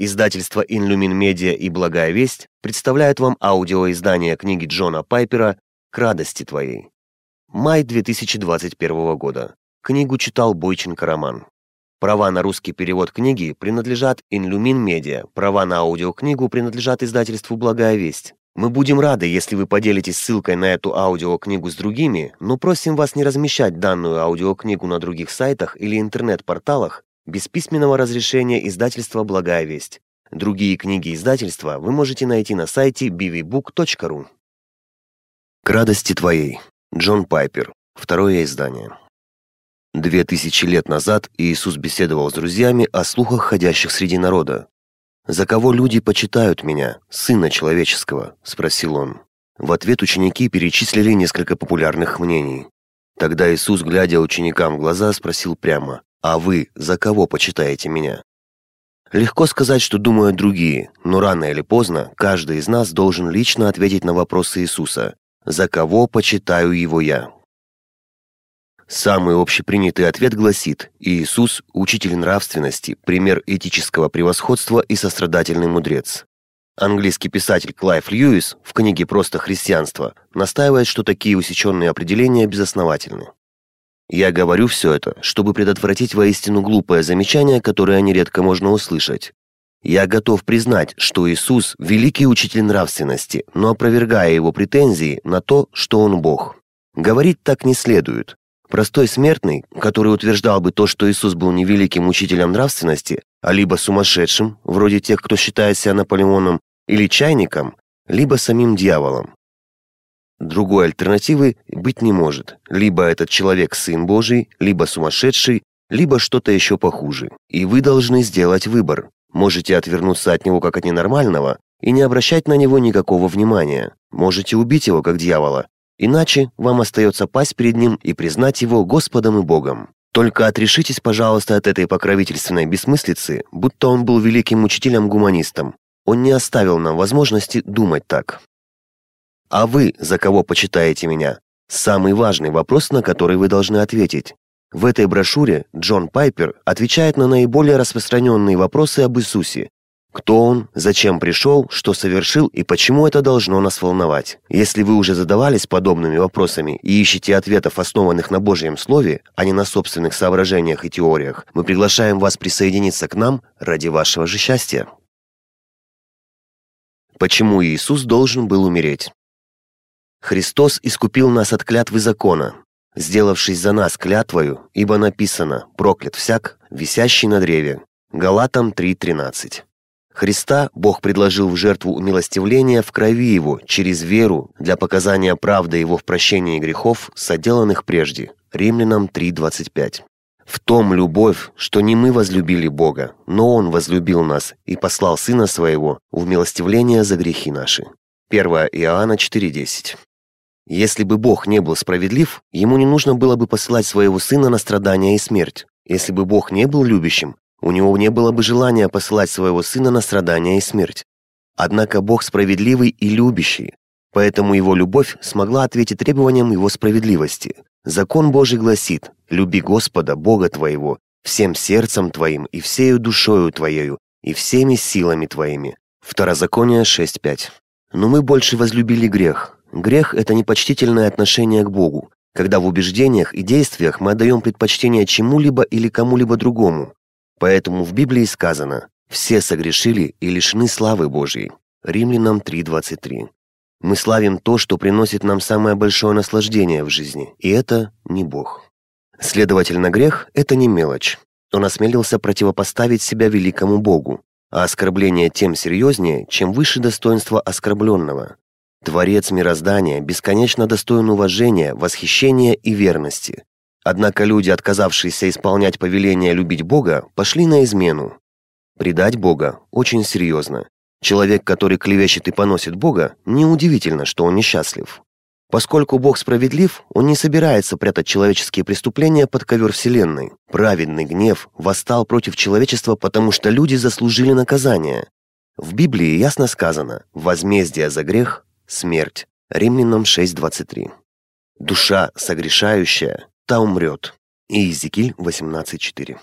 Издательство Inlumin Media и Благая Весть представляют вам аудиоиздание книги Джона Пайпера «К радости твоей». Май 2021 года. Книгу читал Бойченко Роман. Права на русский перевод книги принадлежат Inlumin Media, права на аудиокнигу принадлежат издательству Благая Весть. Мы будем рады, если вы поделитесь ссылкой на эту аудиокнигу с другими, но просим вас не размещать данную аудиокнигу на других сайтах или интернет-порталах, без письменного разрешения издательства «Благая весть». Другие книги издательства вы можете найти на сайте bvbook.ru. К радости твоей. Джон Пайпер. Второе издание. Две тысячи лет назад Иисус беседовал с друзьями о слухах, ходящих среди народа. «За кого люди почитают меня, Сына Человеческого?» – спросил он. В ответ ученики перечислили несколько популярных мнений. Тогда Иисус, глядя ученикам в глаза, спросил прямо, а вы за кого почитаете меня? Легко сказать, что думают другие, но рано или поздно каждый из нас должен лично ответить на вопросы Иисуса. За кого почитаю его я? Самый общепринятый ответ гласит «Иисус – учитель нравственности, пример этического превосходства и сострадательный мудрец». Английский писатель Клайв Льюис в книге «Просто христианство» настаивает, что такие усеченные определения безосновательны. Я говорю все это, чтобы предотвратить воистину глупое замечание, которое нередко можно услышать. Я готов признать, что Иисус – великий учитель нравственности, но опровергая его претензии на то, что он Бог. Говорить так не следует. Простой смертный, который утверждал бы то, что Иисус был не великим учителем нравственности, а либо сумасшедшим, вроде тех, кто считает себя Наполеоном, или чайником, либо самим дьяволом. Другой альтернативы быть не может. Либо этот человек сын Божий, либо сумасшедший, либо что-то еще похуже. И вы должны сделать выбор. Можете отвернуться от него как от ненормального и не обращать на него никакого внимания. Можете убить его как дьявола. Иначе вам остается пасть перед ним и признать его Господом и Богом. Только отрешитесь, пожалуйста, от этой покровительственной бессмыслицы, будто он был великим учителем-гуманистом. Он не оставил нам возможности думать так. А вы за кого почитаете меня? Самый важный вопрос, на который вы должны ответить. В этой брошюре Джон Пайпер отвечает на наиболее распространенные вопросы об Иисусе. Кто он, зачем пришел, что совершил и почему это должно нас волновать. Если вы уже задавались подобными вопросами и ищете ответов, основанных на Божьем Слове, а не на собственных соображениях и теориях, мы приглашаем вас присоединиться к нам ради вашего же счастья. Почему Иисус должен был умереть? Христос искупил нас от клятвы закона, сделавшись за нас клятвою, ибо написано «проклят всяк, висящий на древе». Галатам 3.13. Христа Бог предложил в жертву умилостивления в крови Его, через веру, для показания правды Его в прощении грехов, соделанных прежде. Римлянам 3.25. В том любовь, что не мы возлюбили Бога, но Он возлюбил нас и послал Сына Своего в милостивление за грехи наши. 1 Иоанна 4.10 если бы Бог не был справедлив, ему не нужно было бы посылать своего сына на страдания и смерть. Если бы Бог не был любящим, у него не было бы желания посылать своего сына на страдания и смерть. Однако Бог справедливый и любящий, поэтому его любовь смогла ответить требованиям его справедливости. Закон Божий гласит «Люби Господа, Бога твоего, всем сердцем твоим и всею душою твоею и всеми силами твоими». Второзаконие 6.5. Но мы больше возлюбили грех, Грех – это непочтительное отношение к Богу, когда в убеждениях и действиях мы отдаем предпочтение чему-либо или кому-либо другому. Поэтому в Библии сказано «все согрешили и лишены славы Божьей». Римлянам 3.23. Мы славим то, что приносит нам самое большое наслаждение в жизни, и это не Бог. Следовательно, грех – это не мелочь. Он осмелился противопоставить себя великому Богу, а оскорбление тем серьезнее, чем выше достоинство оскорбленного. Творец мироздания бесконечно достоин уважения, восхищения и верности. Однако люди, отказавшиеся исполнять повеление любить Бога, пошли на измену. Предать Бога очень серьезно. Человек, который клевещет и поносит Бога, неудивительно, что он несчастлив. Поскольку Бог справедлив, он не собирается прятать человеческие преступления под ковер Вселенной. Праведный гнев восстал против человечества, потому что люди заслужили наказание. В Библии ясно сказано «возмездие за грех смерть. Римлянам 6.23. Душа согрешающая, та умрет. Иезекииль 18.4.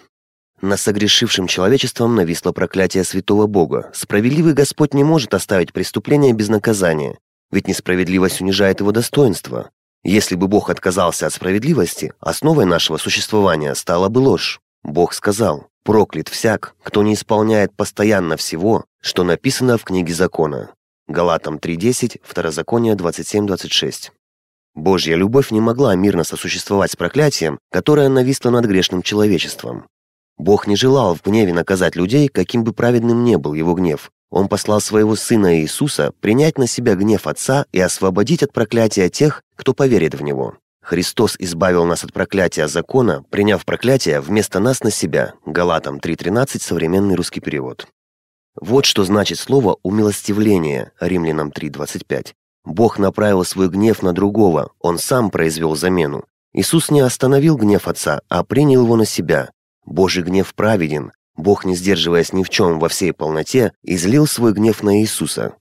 На согрешившем человечеством нависло проклятие святого Бога. Справедливый Господь не может оставить преступление без наказания, ведь несправедливость унижает его достоинство. Если бы Бог отказался от справедливости, основой нашего существования стала бы ложь. Бог сказал, проклят всяк, кто не исполняет постоянно всего, что написано в книге закона. Галатам 3.10, Второзаконие 27.26. Божья любовь не могла мирно сосуществовать с проклятием, которое нависло над грешным человечеством. Бог не желал в гневе наказать людей, каким бы праведным не был его гнев. Он послал своего Сына Иисуса принять на себя гнев Отца и освободить от проклятия тех, кто поверит в Него. Христос избавил нас от проклятия закона, приняв проклятие вместо нас на себя. Галатам 3.13, современный русский перевод. Вот что значит слово «умилостивление» Римлянам 3.25. Бог направил свой гнев на другого, Он сам произвел замену. Иисус не остановил гнев Отца, а принял его на себя. Божий гнев праведен. Бог, не сдерживаясь ни в чем во всей полноте, излил свой гнев на Иисуса.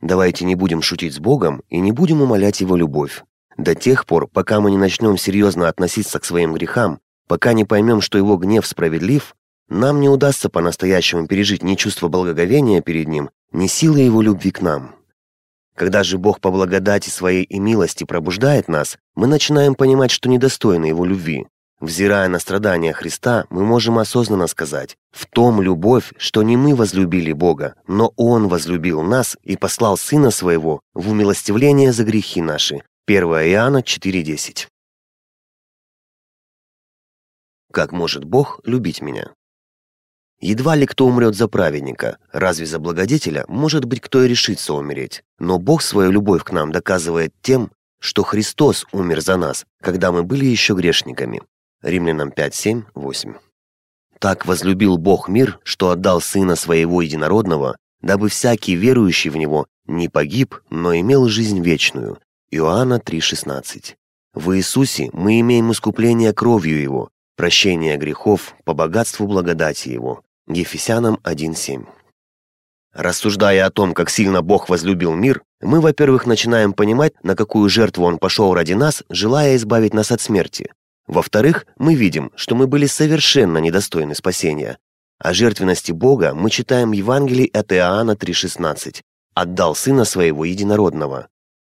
Давайте не будем шутить с Богом и не будем умолять Его любовь. До тех пор, пока мы не начнем серьезно относиться к своим грехам, пока не поймем, что Его гнев справедлив, нам не удастся по-настоящему пережить ни чувство благоговения перед Ним, ни силы Его любви к нам. Когда же Бог по благодати своей и милости пробуждает нас, мы начинаем понимать, что недостойны Его любви. Взирая на страдания Христа, мы можем осознанно сказать, в том любовь, что не мы возлюбили Бога, но Он возлюбил нас и послал Сына Своего в умилостивление за грехи наши. 1 Иоанна 4.10 Как может Бог любить меня? Едва ли кто умрет за праведника, разве за благодетеля может быть кто и решится умереть. Но Бог свою любовь к нам доказывает тем, что Христос умер за нас, когда мы были еще грешниками. Римлянам 5, 7, 8. «Так возлюбил Бог мир, что отдал Сына Своего Единородного, дабы всякий верующий в Него не погиб, но имел жизнь вечную». Иоанна 3,16. В Иисусе мы имеем искупление кровью Его, прощение грехов по богатству благодати Его. Ефесянам 1,7. Рассуждая о том, как сильно Бог возлюбил мир, мы, во-первых, начинаем понимать, на какую жертву Он пошел ради нас, желая избавить нас от смерти. Во-вторых, мы видим, что мы были совершенно недостойны спасения. О жертвенности Бога мы читаем в Евангелии от Иоанна 3,16. «Отдал Сына Своего Единородного».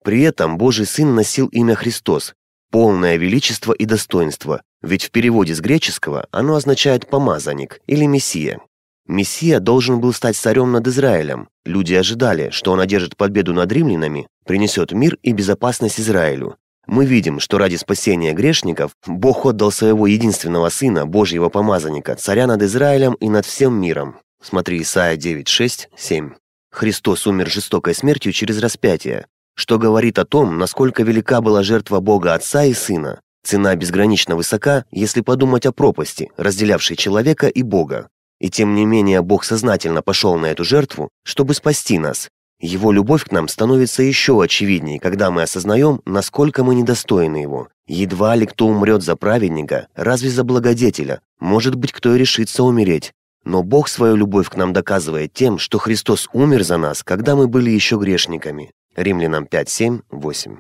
При этом Божий Сын носил имя Христос, полное величество и достоинство, ведь в переводе с греческого оно означает «помазанник» или «мессия». Мессия должен был стать царем над Израилем. Люди ожидали, что он одержит победу над римлянами, принесет мир и безопасность Израилю мы видим, что ради спасения грешников Бог отдал своего единственного Сына, Божьего помазанника, царя над Израилем и над всем миром. Смотри Исайя 9, 6, 7. Христос умер жестокой смертью через распятие, что говорит о том, насколько велика была жертва Бога Отца и Сына. Цена безгранично высока, если подумать о пропасти, разделявшей человека и Бога. И тем не менее Бог сознательно пошел на эту жертву, чтобы спасти нас, его любовь к нам становится еще очевиднее, когда мы осознаем, насколько мы недостойны его. Едва ли кто умрет за праведника, разве за благодетеля, может быть, кто и решится умереть. Но Бог свою любовь к нам доказывает тем, что Христос умер за нас, когда мы были еще грешниками. Римлянам 5, 7, 8.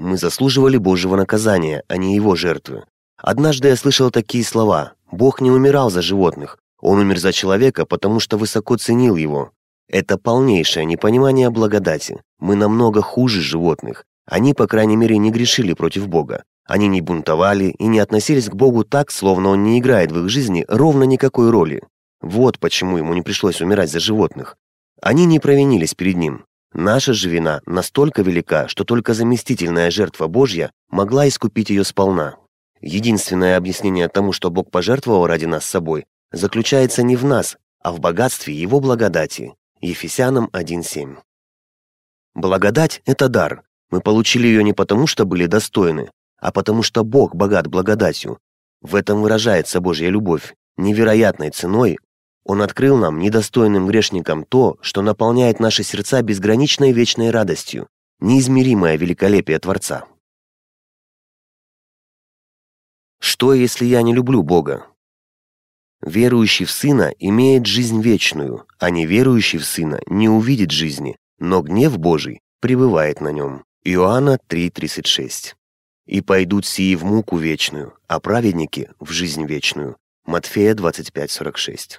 Мы заслуживали Божьего наказания, а не Его жертвы. Однажды я слышал такие слова «Бог не умирал за животных, Он умер за человека, потому что высоко ценил его». Это полнейшее непонимание благодати. Мы намного хуже животных. Они, по крайней мере, не грешили против Бога. Они не бунтовали и не относились к Богу так, словно Он не играет в их жизни ровно никакой роли. Вот почему ему не пришлось умирать за животных. Они не провинились перед Ним. Наша же вина настолько велика, что только заместительная жертва Божья могла искупить ее сполна. Единственное объяснение тому, что Бог пожертвовал ради нас собой, заключается не в нас, а в богатстве Его благодати. Ефесянам 1.7. Благодать – это дар. Мы получили ее не потому, что были достойны, а потому что Бог богат благодатью. В этом выражается Божья любовь. Невероятной ценой Он открыл нам, недостойным грешникам, то, что наполняет наши сердца безграничной вечной радостью, неизмеримое великолепие Творца. Что, если я не люблю Бога? Верующий в Сына имеет жизнь вечную, а неверующий в Сына не увидит жизни, но гнев Божий пребывает на нем. Иоанна 3,36. «И пойдут сии в муку вечную, а праведники – в жизнь вечную». Матфея 25:46.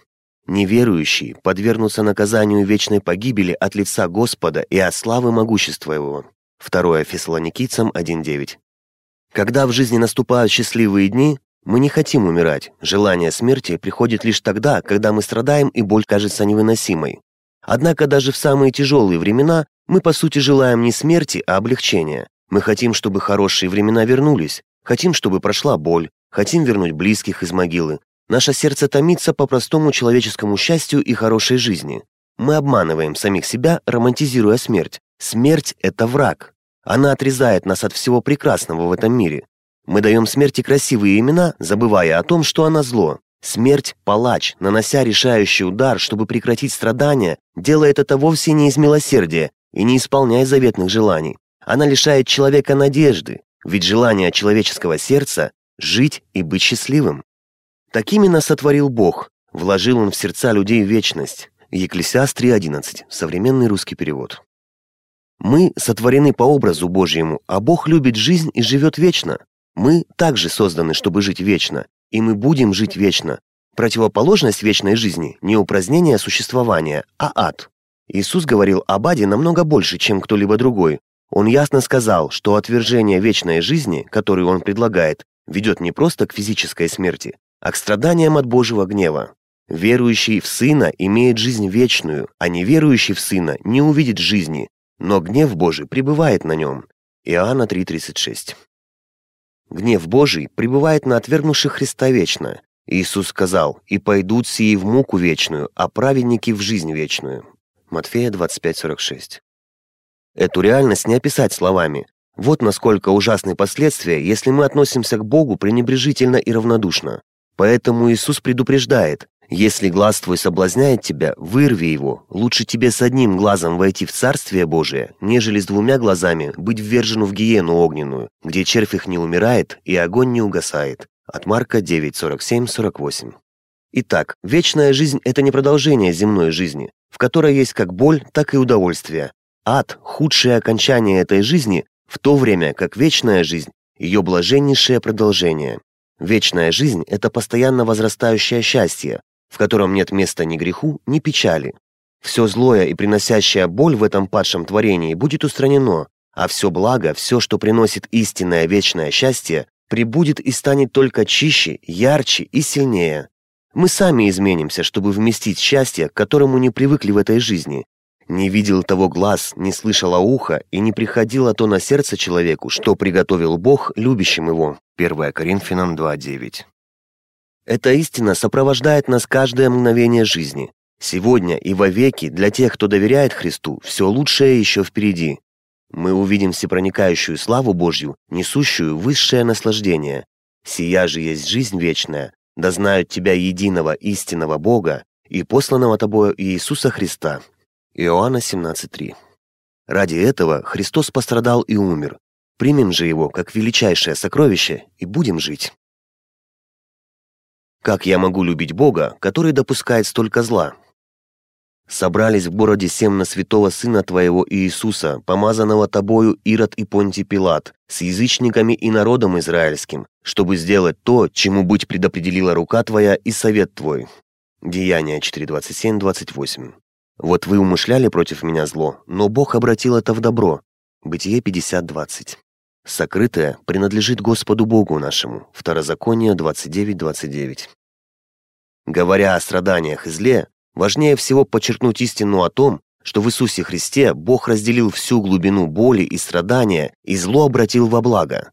Неверующие подвергнутся наказанию вечной погибели от лица Господа и от славы могущества Его. 2 Фессалоникийцам 1.9. Когда в жизни наступают счастливые дни, мы не хотим умирать. Желание смерти приходит лишь тогда, когда мы страдаем и боль кажется невыносимой. Однако даже в самые тяжелые времена мы по сути желаем не смерти, а облегчения. Мы хотим, чтобы хорошие времена вернулись, хотим, чтобы прошла боль, хотим вернуть близких из могилы. Наше сердце томится по простому человеческому счастью и хорошей жизни. Мы обманываем самих себя, романтизируя смерть. Смерть – это враг. Она отрезает нас от всего прекрасного в этом мире. Мы даем смерти красивые имена, забывая о том, что она зло. Смерть – палач, нанося решающий удар, чтобы прекратить страдания, делает это вовсе не из милосердия и не исполняя заветных желаний. Она лишает человека надежды, ведь желание человеческого сердца – жить и быть счастливым. Такими нас сотворил Бог, вложил Он в сердца людей вечность. Екклесиаст 3.11, современный русский перевод. Мы сотворены по образу Божьему, а Бог любит жизнь и живет вечно. Мы также созданы, чтобы жить вечно, и мы будем жить вечно. Противоположность вечной жизни – не упразднение существования, а ад. Иисус говорил об аде намного больше, чем кто-либо другой. Он ясно сказал, что отвержение вечной жизни, которую он предлагает, ведет не просто к физической смерти, а к страданиям от Божьего гнева. Верующий в Сына имеет жизнь вечную, а неверующий в Сына не увидит жизни, но гнев Божий пребывает на нем. Иоанна 3,36. Гнев Божий пребывает на отвергнувших Христа вечно. Иисус сказал, «И пойдут сии в муку вечную, а праведники в жизнь вечную». Матфея 25,46. Эту реальность не описать словами. Вот насколько ужасны последствия, если мы относимся к Богу пренебрежительно и равнодушно. Поэтому Иисус предупреждает, если глаз твой соблазняет тебя, вырви его. Лучше тебе с одним глазом войти в Царствие Божие, нежели с двумя глазами быть ввержену в гиену огненную, где червь их не умирает и огонь не угасает. От Марка 9, 47-48. Итак, вечная жизнь – это не продолжение земной жизни, в которой есть как боль, так и удовольствие. Ад – худшее окончание этой жизни, в то время как вечная жизнь – ее блаженнейшее продолжение. Вечная жизнь – это постоянно возрастающее счастье, в котором нет места ни греху, ни печали. Все злое и приносящее боль в этом падшем творении будет устранено, а все благо, все, что приносит истинное вечное счастье, прибудет и станет только чище, ярче и сильнее. Мы сами изменимся, чтобы вместить счастье, к которому не привыкли в этой жизни. Не видел того глаз, не слышало ухо и не приходило то на сердце человеку, что приготовил Бог любящим его. 1 Коринфянам 2.9 эта истина сопровождает нас каждое мгновение жизни. Сегодня и вовеки для тех, кто доверяет Христу, все лучшее еще впереди. Мы увидим всепроникающую славу Божью, несущую высшее наслаждение. Сия же есть жизнь вечная, да знают Тебя единого истинного Бога и посланного Тобою Иисуса Христа. Иоанна 17.3 Ради этого Христос пострадал и умер. Примем же Его как величайшее сокровище и будем жить. Как я могу любить Бога, который допускает столько зла? Собрались в городе семна святого Сына Твоего Иисуса, помазанного Тобою Ирод и Понтий Пилат, с язычниками и народом израильским, чтобы сделать то, чему быть предопределила рука Твоя и совет Твой. Деяния 4.27-28. Вот вы умышляли против меня зло, но Бог обратил это в добро. Бытие 50.20. Сокрытое принадлежит Господу Богу нашему. Второзаконие 29.29. Говоря о страданиях и зле, важнее всего подчеркнуть истину о том, что в Иисусе Христе Бог разделил всю глубину боли и страдания и зло обратил во благо.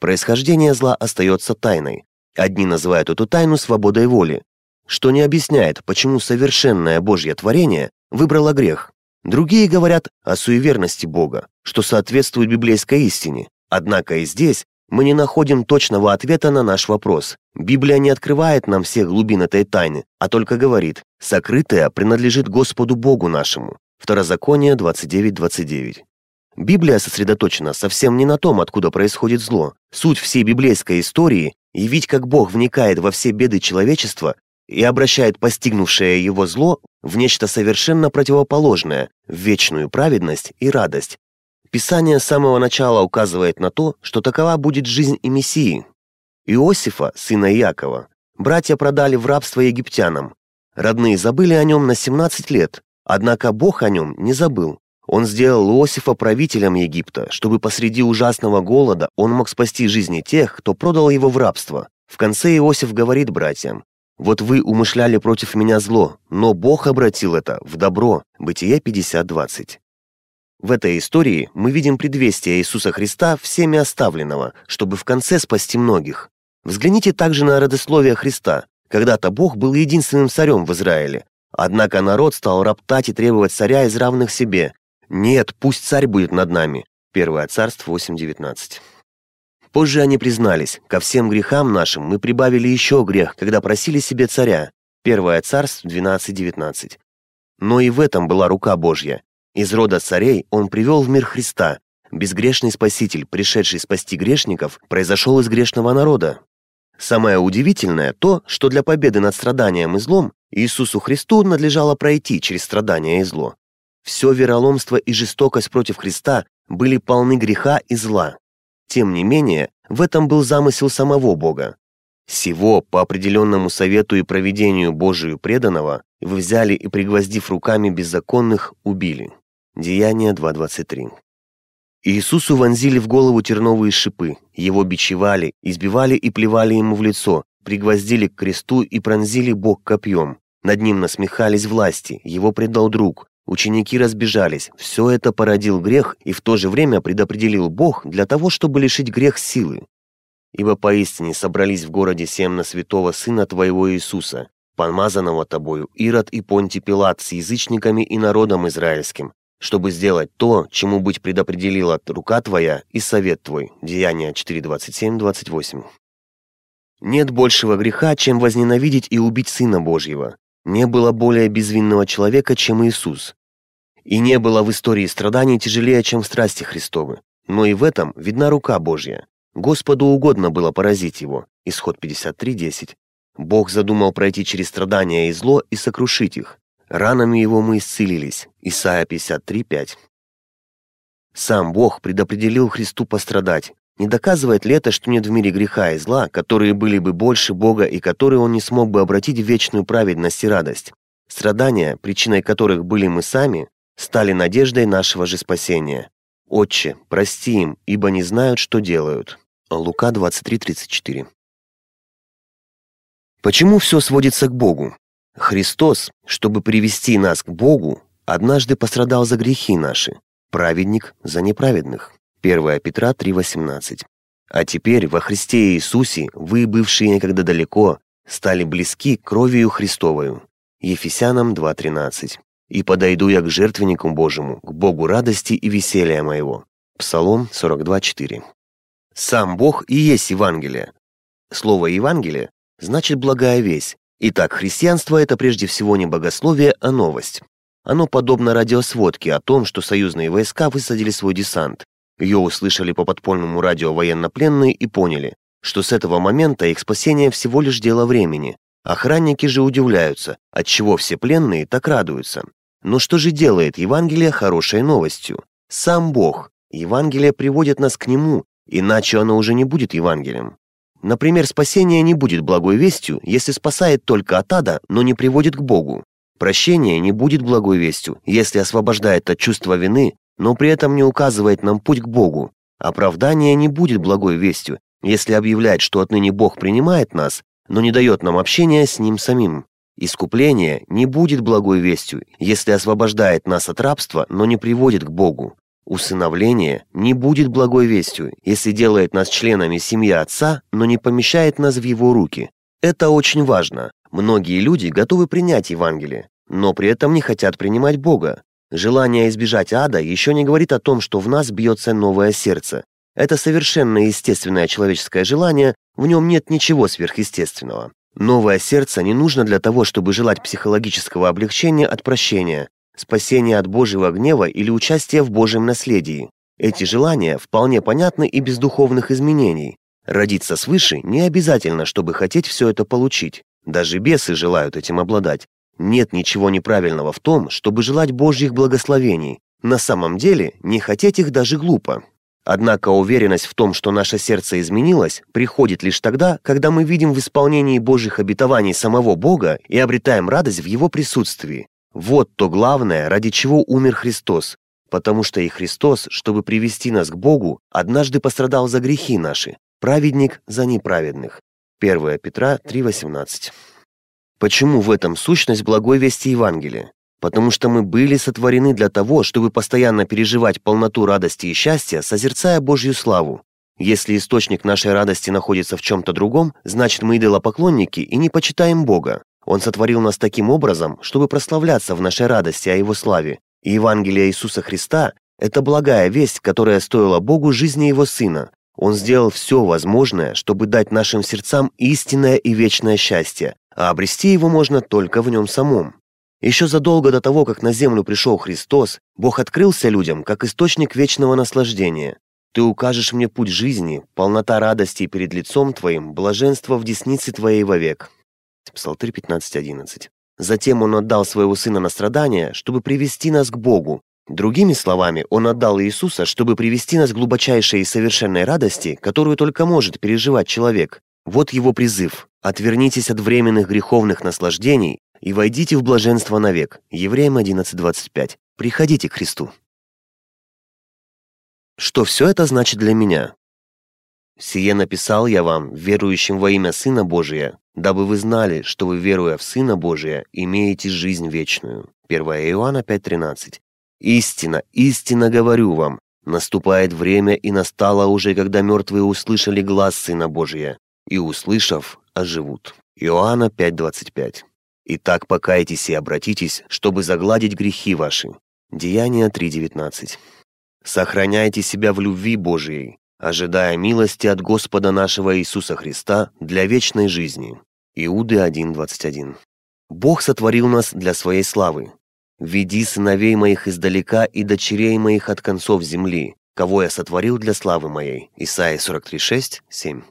Происхождение зла остается тайной. Одни называют эту тайну свободой воли, что не объясняет, почему совершенное Божье творение выбрало грех. Другие говорят о суеверности Бога, что соответствует библейской истине, Однако и здесь мы не находим точного ответа на наш вопрос. Библия не открывает нам всех глубин этой тайны, а только говорит, сокрытое принадлежит Господу Богу нашему. Второзаконие 29.29. Библия сосредоточена совсем не на том, откуда происходит зло. Суть всей библейской истории – явить, как Бог вникает во все беды человечества и обращает постигнувшее его зло в нечто совершенно противоположное, в вечную праведность и радость, Писание с самого начала указывает на то, что такова будет жизнь и Мессии. Иосифа, сына Иакова, братья продали в рабство египтянам. Родные забыли о нем на 17 лет, однако Бог о нем не забыл. Он сделал Иосифа правителем Египта, чтобы посреди ужасного голода он мог спасти жизни тех, кто продал его в рабство. В конце Иосиф говорит братьям, «Вот вы умышляли против меня зло, но Бог обратил это в добро». Бытие 50.20. В этой истории мы видим предвестие Иисуса Христа всеми оставленного, чтобы в конце спасти многих. Взгляните также на родословие Христа. Когда-то Бог был единственным царем в Израиле. Однако народ стал роптать и требовать царя из равных себе. «Нет, пусть царь будет над нами». Первое царство 8.19. Позже они признались, ко всем грехам нашим мы прибавили еще грех, когда просили себе царя. Первое царство 12.19. Но и в этом была рука Божья. Из рода царей он привел в мир Христа. Безгрешный Спаситель, пришедший спасти грешников, произошел из грешного народа. Самое удивительное то, что для победы над страданием и злом Иисусу Христу надлежало пройти через страдания и зло. Все вероломство и жестокость против Христа были полны греха и зла. Тем не менее, в этом был замысел самого Бога. Сего по определенному совету и проведению Божию преданного вы взяли и, пригвоздив руками беззаконных, убили. Деяние 2.23. Иисусу вонзили в голову терновые шипы, его бичевали, избивали и плевали ему в лицо, пригвоздили к кресту и пронзили бок копьем. Над ним насмехались власти, его предал друг, Ученики разбежались. Все это породил грех и в то же время предопределил Бог для того, чтобы лишить грех силы. Ибо поистине собрались в городе семна святого Сына Твоего Иисуса, помазанного Тобою, Ирод и Понти Пилат с язычниками и народом израильским, чтобы сделать то, чему быть предопределила рука Твоя и совет Твой». Деяния 4.27-28. Нет большего греха, чем возненавидеть и убить Сына Божьего. Не было более безвинного человека, чем Иисус. И не было в истории страданий тяжелее, чем в страсти Христовы. Но и в этом видна рука Божья. Господу угодно было поразить его. Исход 53.10. Бог задумал пройти через страдания и зло и сокрушить их. Ранами его мы исцелились. Исайя 53.5. Сам Бог предопределил Христу пострадать, не доказывает ли это, что нет в мире греха и зла, которые были бы больше Бога и которые Он не смог бы обратить в вечную праведность и радость? Страдания, причиной которых были мы сами, стали надеждой нашего же спасения. «Отче, прости им, ибо не знают, что делают». Лука 23:34. Почему все сводится к Богу? Христос, чтобы привести нас к Богу, однажды пострадал за грехи наши, праведник за неправедных. 1 Петра 3,18. А теперь во Христе Иисусе вы, бывшие некогда далеко, стали близки кровью Христовою. Ефесянам 2.13. «И подойду я к жертвеннику Божьему, к Богу радости и веселья моего». Псалом 42.4. Сам Бог и есть Евангелие. Слово «Евангелие» значит «благая весть». Итак, христианство – это прежде всего не богословие, а новость. Оно подобно радиосводке о том, что союзные войска высадили свой десант, ее услышали по подпольному радио военнопленные и поняли, что с этого момента их спасение всего лишь дело времени. Охранники же удивляются, отчего все пленные так радуются. Но что же делает Евангелие хорошей новостью? Сам Бог. Евангелие приводит нас к Нему, иначе оно уже не будет Евангелием. Например, спасение не будет благой вестью, если спасает только от ада, но не приводит к Богу. Прощение не будет благой вестью, если освобождает от чувства вины, но при этом не указывает нам путь к Богу. Оправдание не будет благой вестью, если объявлять, что отныне Бог принимает нас, но не дает нам общения с Ним самим. Искупление не будет благой вестью, если освобождает нас от рабства, но не приводит к Богу. Усыновление не будет благой вестью, если делает нас членами семьи Отца, но не помещает нас в Его руки. Это очень важно. Многие люди готовы принять Евангелие, но при этом не хотят принимать Бога. Желание избежать ада еще не говорит о том, что в нас бьется новое сердце. Это совершенно естественное человеческое желание, в нем нет ничего сверхъестественного. Новое сердце не нужно для того, чтобы желать психологического облегчения от прощения, спасения от Божьего гнева или участия в Божьем наследии. Эти желания вполне понятны и без духовных изменений. Родиться свыше не обязательно, чтобы хотеть все это получить. Даже бесы желают этим обладать. Нет ничего неправильного в том, чтобы желать Божьих благословений. На самом деле, не хотеть их даже глупо. Однако уверенность в том, что наше сердце изменилось, приходит лишь тогда, когда мы видим в исполнении Божьих обетований самого Бога и обретаем радость в Его присутствии. Вот то главное, ради чего умер Христос, потому что и Христос, чтобы привести нас к Богу, однажды пострадал за грехи наши, праведник за неправедных. 1 Петра 3,18. Почему в этом сущность благой вести Евангелия? Потому что мы были сотворены для того, чтобы постоянно переживать полноту радости и счастья, созерцая Божью славу. Если источник нашей радости находится в чем-то другом, значит мы идолопоклонники и не почитаем Бога. Он сотворил нас таким образом, чтобы прославляться в нашей радости о Его славе. И Евангелие Иисуса Христа – это благая весть, которая стоила Богу жизни Его Сына. Он сделал все возможное, чтобы дать нашим сердцам истинное и вечное счастье, а обрести его можно только в нем самом. Еще задолго до того, как на землю пришел Христос, Бог открылся людям как источник вечного наслаждения. Ты укажешь мне путь жизни, полнота радости перед лицом Твоим, блаженство в деснице Твоей вовек. Псалтырь 15.11. Затем Он отдал Своего Сына на страдания, чтобы привести нас к Богу. Другими словами, Он отдал Иисуса, чтобы привести нас к глубочайшей и совершенной радости, которую только может переживать человек. Вот Его призыв. «Отвернитесь от временных греховных наслаждений и войдите в блаженство навек». Евреям 11.25. Приходите к Христу. Что все это значит для меня? «Сие написал я вам, верующим во имя Сына Божия, дабы вы знали, что вы, веруя в Сына Божия, имеете жизнь вечную». 1 Иоанна 5.13. «Истина, истинно говорю вам, наступает время и настало уже, когда мертвые услышали глаз Сына Божия, и, услышав, оживут». Иоанна 5.25. «Итак, покайтесь и обратитесь, чтобы загладить грехи ваши». Деяния 3.19. «Сохраняйте себя в любви Божией, ожидая милости от Господа нашего Иисуса Христа для вечной жизни». Иуды 1.21. «Бог сотворил нас для своей славы. Веди сыновей моих издалека и дочерей моих от концов земли, кого я сотворил для славы моей». Исайя 43.6, 7.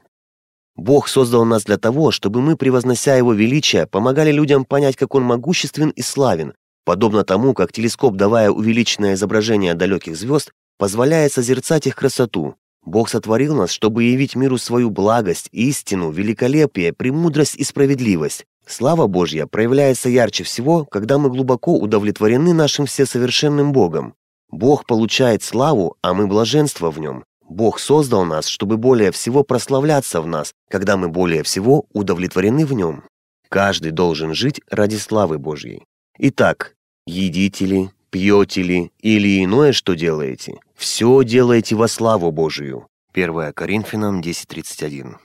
Бог создал нас для того, чтобы мы, превознося Его величие, помогали людям понять, как Он могуществен и славен, подобно тому, как телескоп, давая увеличенное изображение далеких звезд, позволяет созерцать их красоту. Бог сотворил нас, чтобы явить миру свою благость, истину, великолепие, премудрость и справедливость. Слава Божья проявляется ярче всего, когда мы глубоко удовлетворены нашим всесовершенным Богом. Бог получает славу, а мы блаженство в нем. Бог создал нас, чтобы более всего прославляться в нас, когда мы более всего удовлетворены в нем. Каждый должен жить ради славы Божьей. Итак, едите ли, пьете ли или иное, что делаете, все делаете во славу Божию. 1 Коринфянам 10.31.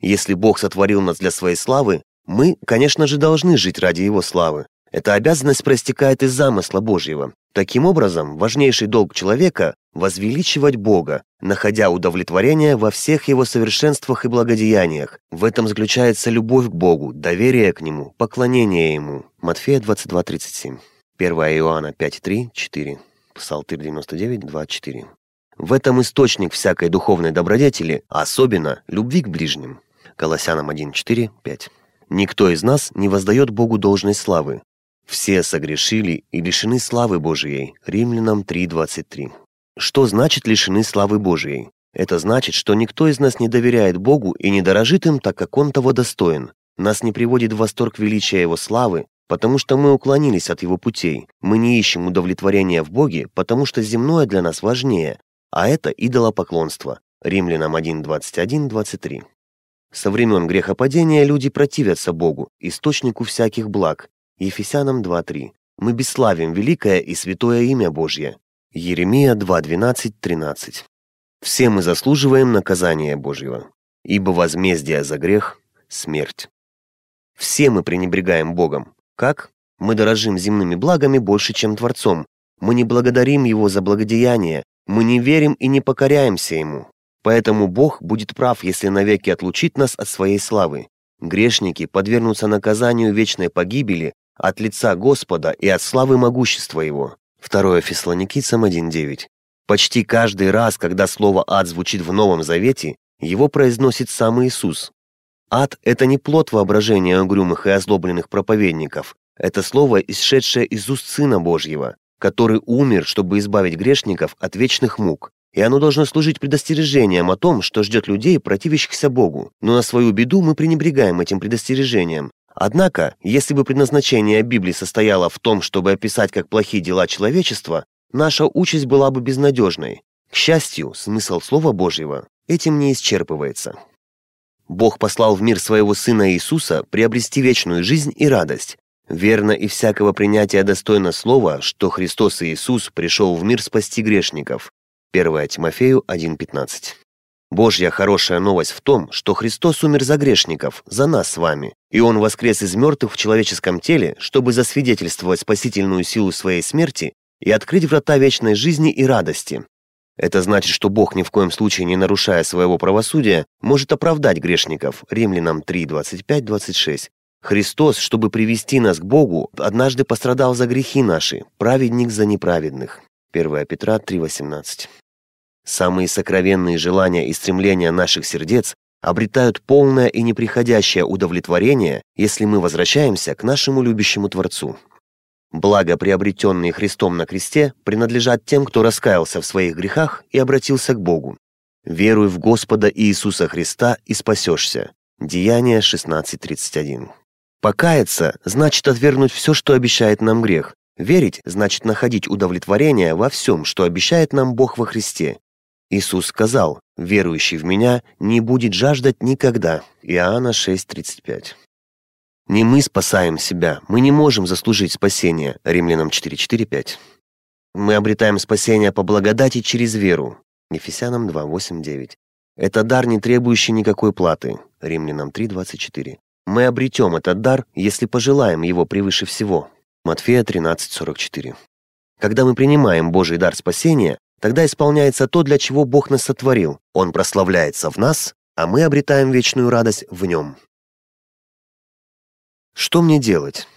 Если Бог сотворил нас для своей славы, мы, конечно же, должны жить ради Его славы. Эта обязанность проистекает из замысла Божьего. Таким образом, важнейший долг человека – возвеличивать Бога, находя удовлетворение во всех Его совершенствах и благодеяниях. В этом заключается любовь к Богу, доверие к Нему, поклонение Ему. Матфея 22.37. 1 Иоанна 5.3, 4. Псалтырь 99, 2, 4. В этом источник всякой духовной добродетели, особенно любви к ближним. Колоссянам 1, 4, 5. Никто из нас не воздает Богу должной славы. Все согрешили и лишены славы Божией. Римлянам 3, 23. Что значит лишены славы Божией? Это значит, что никто из нас не доверяет Богу и не дорожит им так, как Он того достоин. Нас не приводит в восторг величия Его славы, потому что мы уклонились от его путей. Мы не ищем удовлетворения в Боге, потому что земное для нас важнее, а это идолопоклонство. Римлянам 1, 21, 23. Со времен грехопадения люди противятся Богу, источнику всяких благ. Ефесянам 2.3. Мы бесславим великое и святое имя Божье. Еремия 2.12, 13. Все мы заслуживаем наказания Божьего, ибо возмездие за грех – смерть. Все мы пренебрегаем Богом, как? Мы дорожим земными благами больше, чем Творцом. Мы не благодарим Его за благодеяние. Мы не верим и не покоряемся Ему. Поэтому Бог будет прав, если навеки отлучит нас от своей славы. Грешники подвергнутся наказанию вечной погибели от лица Господа и от славы могущества Его. 2 Фессалоникийцам 1.9. Почти каждый раз, когда слово «ад» звучит в Новом Завете, его произносит сам Иисус. Ад – это не плод воображения угрюмых и озлобленных проповедников. Это слово, исшедшее из уст Сына Божьего, который умер, чтобы избавить грешников от вечных мук. и оно должно служить предостережением о том, что ждет людей, противящихся Богу. Но на свою беду мы пренебрегаем этим предостережением. Однако, если бы предназначение Библии состояло в том, чтобы описать как плохие дела человечества, наша участь была бы безнадежной. К счастью, смысл Слова Божьего этим не исчерпывается. Бог послал в мир своего Сына Иисуса приобрести вечную жизнь и радость. Верно и всякого принятия достойно слова, что Христос Иисус пришел в мир спасти грешников. 1 Тимофею 1.15. Божья хорошая новость в том, что Христос умер за грешников, за нас с вами, и Он воскрес из мертвых в человеческом теле, чтобы засвидетельствовать спасительную силу своей смерти и открыть врата вечной жизни и радости. Это значит, что Бог ни в коем случае не нарушая своего правосудия, может оправдать грешников. Римлянам 3, 25, 26. Христос, чтобы привести нас к Богу, однажды пострадал за грехи наши, праведник за неправедных. 1 Петра 3, 18. Самые сокровенные желания и стремления наших сердец обретают полное и неприходящее удовлетворение, если мы возвращаемся к нашему любящему Творцу. Благо, приобретенные Христом на кресте, принадлежат тем, кто раскаялся в своих грехах и обратился к Богу. «Веруй в Господа Иисуса Христа и спасешься». Деяние 16.31. Покаяться значит отвергнуть все, что обещает нам грех. Верить значит находить удовлетворение во всем, что обещает нам Бог во Христе. Иисус сказал, «Верующий в Меня не будет жаждать никогда». Иоанна 6.35. Не мы спасаем себя, мы не можем заслужить спасение. Римлянам 4.4.5. Мы обретаем спасение по благодати через веру. Ефесянам 2.8.9. Это дар, не требующий никакой платы. Римлянам 3.24. Мы обретем этот дар, если пожелаем его превыше всего. Матфея 13.44. Когда мы принимаем Божий дар спасения, тогда исполняется то, для чего Бог нас сотворил. Он прославляется в нас, а мы обретаем вечную радость в нем. Что мне делать?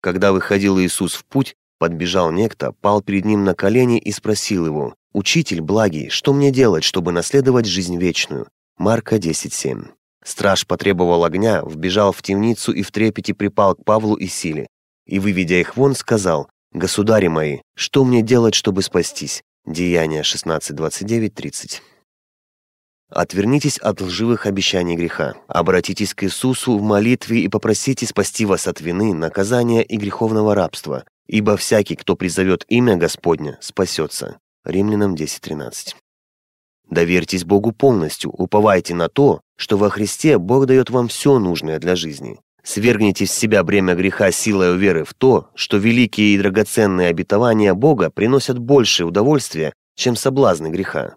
Когда выходил Иисус в путь, подбежал некто, пал перед ним на колени и спросил его, «Учитель благий, что мне делать, чтобы наследовать жизнь вечную?» Марка 10.7. Страж потребовал огня, вбежал в темницу и в трепете припал к Павлу и Силе. И, выведя их вон, сказал, «Государи мои, что мне делать, чтобы спастись?» Деяния 16.29.30. Отвернитесь от лживых обещаний греха. Обратитесь к Иисусу в молитве и попросите спасти вас от вины, наказания и греховного рабства. Ибо всякий, кто призовет имя Господня, спасется. Римлянам 10.13. Доверьтесь Богу полностью, уповайте на то, что во Христе Бог дает вам все нужное для жизни. Свергните с себя бремя греха силой веры в то, что великие и драгоценные обетования Бога приносят большее удовольствие, чем соблазны греха.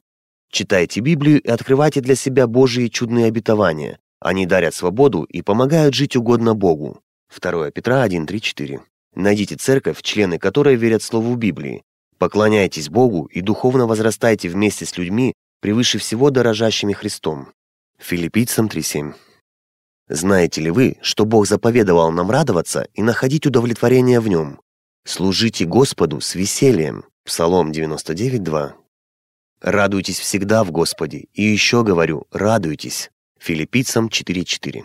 Читайте Библию и открывайте для себя Божьи чудные обетования. Они дарят свободу и помогают жить угодно Богу. 2 Петра 1.3.4. Найдите церковь, члены которой верят Слову Библии. Поклоняйтесь Богу и духовно возрастайте вместе с людьми, превыше всего дорожащими Христом. Филиппийцам 3.7. Знаете ли вы, что Бог заповедовал нам радоваться и находить удовлетворение в нем? Служите Господу с весельем. Псалом 99.2. Радуйтесь всегда в Господе, и еще говорю, радуйтесь. Филиппийцам 4.4.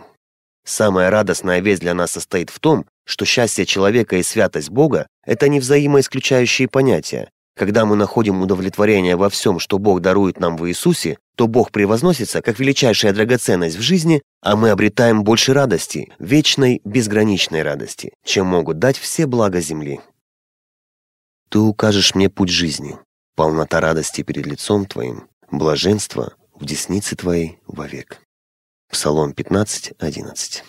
Самая радостная весть для нас состоит в том, что счастье человека и святость Бога – это не взаимоисключающие понятия. Когда мы находим удовлетворение во всем, что Бог дарует нам в Иисусе, то Бог превозносится как величайшая драгоценность в жизни, а мы обретаем больше радости, вечной, безграничной радости, чем могут дать все блага земли. Ты укажешь мне путь жизни, полнота радости перед лицом Твоим, блаженство в деснице Твоей вовек. Псалом 15, 11.